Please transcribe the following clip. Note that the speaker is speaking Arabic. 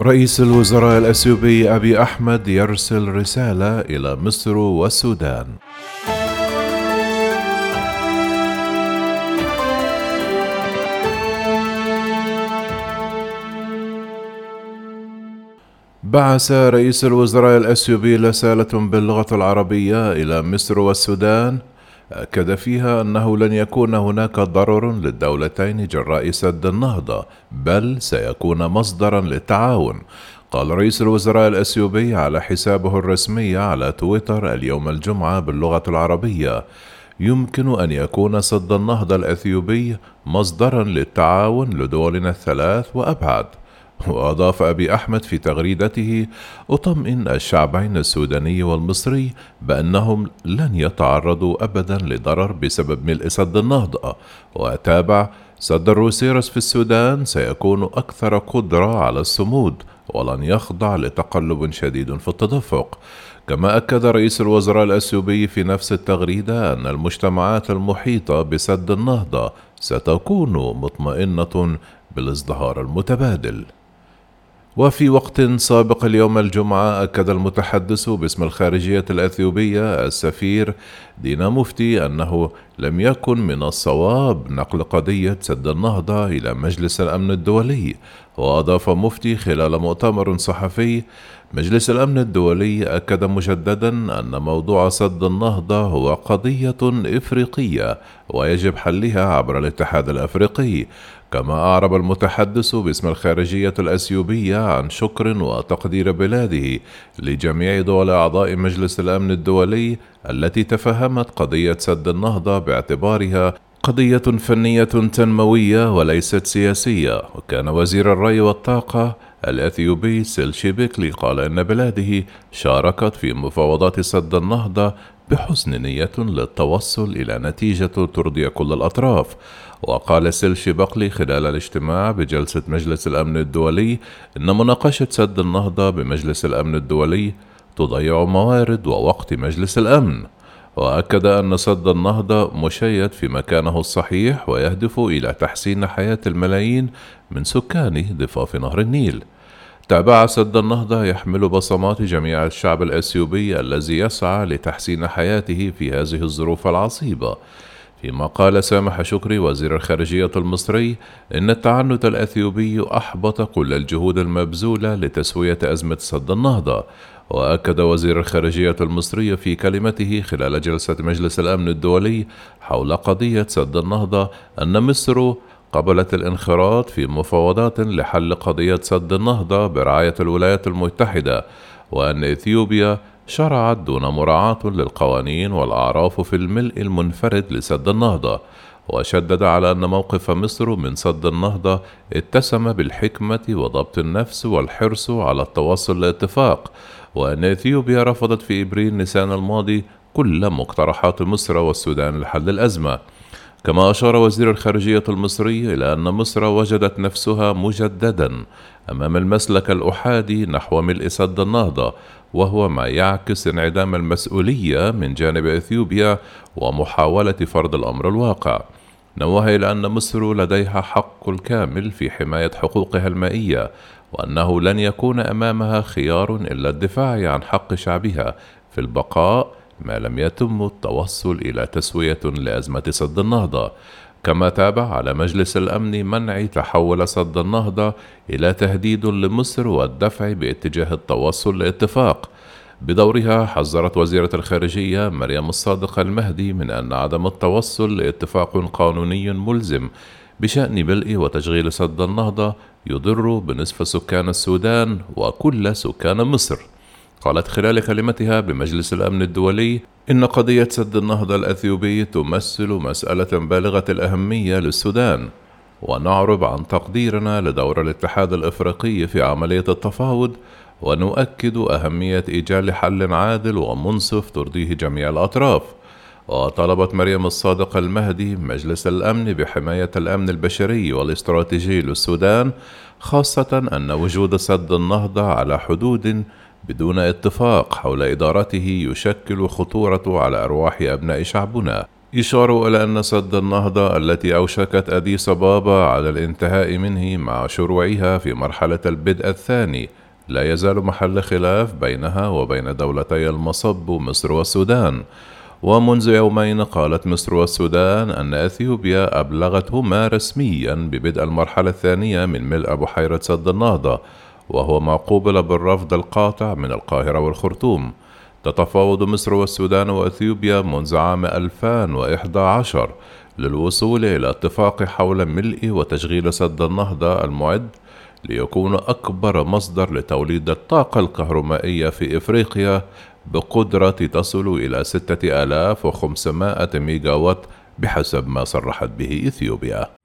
رئيس الوزراء الأثيوبي أبي أحمد يرسل رسالة إلى مصر والسودان. بعث رئيس الوزراء الأثيوبي رسالة باللغة العربية إلى مصر والسودان أكد فيها أنه لن يكون هناك ضرر للدولتين جراء سد النهضة بل سيكون مصدرا للتعاون. قال رئيس الوزراء الأثيوبي على حسابه الرسمي على تويتر اليوم الجمعة باللغة العربية يمكن أن يكون سد النهضة الأثيوبي مصدرا للتعاون لدولنا الثلاث وأبعد. وأضاف أبي أحمد في تغريدته: أطمئن الشعبين السوداني والمصري بأنهم لن يتعرضوا أبدا لضرر بسبب ملء سد النهضة، وتابع: سد الروسيرس في السودان سيكون أكثر قدرة على الصمود ولن يخضع لتقلب شديد في التدفق. كما أكد رئيس الوزراء الأثيوبي في نفس التغريدة أن المجتمعات المحيطة بسد النهضة ستكون مطمئنة بالازدهار المتبادل. وفي وقت سابق اليوم الجمعة أكد المتحدث باسم الخارجية الأثيوبية السفير دينا مفتي أنه لم يكن من الصواب نقل قضية سد النهضة إلى مجلس الأمن الدولي. وأضاف مفتي خلال مؤتمر صحفي مجلس الأمن الدولي أكد مجددا أن موضوع سد النهضة هو قضية إفريقية ويجب حلها عبر الاتحاد الأفريقي. كما أعرب المتحدث باسم الخارجية الأثيوبية عن شكر وتقدير بلاده لجميع دول أعضاء مجلس الأمن الدولي التي تفهمت قضية سد النهضة باعتبارها قضية فنية تنموية وليست سياسية. وكان وزير الري والطاقة الأثيوبي سيلشي بيكلي قال إن بلاده شاركت في مفاوضات سد النهضة بحسن نية للتوصل إلى نتيجة ترضي كل الأطراف. وقال سيلشي بقلي خلال الاجتماع بجلسة مجلس الأمن الدولي إن مناقشة سد النهضة بمجلس الأمن الدولي تضيع موارد ووقت مجلس الأمن. وأكد أن سد النهضة مشيد في مكانه الصحيح ويهدف إلى تحسين حياة الملايين من سكان ضفاف نهر النيل. تابع سد النهضة يحمل بصمات جميع الشعب الأثيوبي الذي يسعى لتحسين حياته في هذه الظروف العصيبة. فيما قال سامح شكري وزير الخارجية المصري إن التعنت الأثيوبي أحبط كل الجهود المبذولة لتسوية أزمة سد النهضة. وأكد وزير الخارجية المصري في كلمته خلال جلسة مجلس الأمن الدولي حول قضية سد النهضة أن مصر قبلت الانخراط في مفاوضات لحل قضية سد النهضة برعاية الولايات المتحدة وأن إثيوبيا شرعت دون مراعاة للقوانين والأعراف في الملء المنفرد لسد النهضة وشدد على أن موقف مصر من سد النهضة اتسم بالحكمة وضبط النفس والحرص على التوصل لاتفاق وأن إثيوبيا رفضت في إبريل نيسان الماضي كل مقترحات مصر والسودان لحل الأزمة. كما أشار وزير الخارجية المصري إلى أن مصر وجدت نفسها مجددا أمام المسلك الأحادي نحو ملء سد النهضة وهو ما يعكس انعدام المسؤولية من جانب إثيوبيا ومحاولة فرض الأمر الواقع. نوه إلى أن مصر لديها حق الكامل في حماية حقوقها المائية وأنه لن يكون أمامها خيار إلا الدفاع عن حق شعبها في البقاء ما لم يتم التوصل إلى تسوية لأزمة سد النهضة. كما تابع على مجلس الأمن منع تحول سد النهضة إلى تهديد لمصر والدفع باتجاه التوصل لاتفاق. بدورها حذرت وزيرة الخارجية مريم الصادق المهدي من أن عدم التوصل لاتفاق قانوني ملزم بشأن ملء وتشغيل سد النهضة يضر بنصف سكان السودان وكل سكان مصر. قالت خلال كلمتها بمجلس الأمن الدولي إن قضية سد النهضة الأثيوبي تمثل مسألة بالغة الأهمية للسودان ونعرب عن تقديرنا لدور الاتحاد الإفريقي في عملية التفاوض ونؤكد أهمية ايجاد حل عادل ومنصف ترضيه جميع الأطراف. وطلبت مريم الصادق المهدي مجلس الأمن بحماية الأمن البشري والاستراتيجي للسودان خاصة أن وجود سد النهضه على حدود بدون اتفاق حول إدارته يشكل خطورة على أرواح أبناء شعبنا. يشار إلى أن سد النهضة التي أوشكت أديس أبابا على الانتهاء منه مع شروعها في مرحلة البدء الثاني. لا يزال محل خلاف بينها وبين دولتي المصب مصر والسودان. ومنذ يومين قالت مصر والسودان أن أثيوبيا أبلغتهما رسميا ببدء المرحلة الثانية من ملء بحيرة سد النهضة. وهو ما قوبل بالرفض القاطع من القاهرة والخرطوم. تتفاوض مصر والسودان وأثيوبيا منذ عام 2011 للوصول إلى اتفاق حول ملء وتشغيل سد النهضة المعد ليكون أكبر مصدر لتوليد الطاقة الكهرومائية في إفريقيا بقدرة تصل إلى 6500 ميجاوات بحسب ما صرحت به إثيوبيا.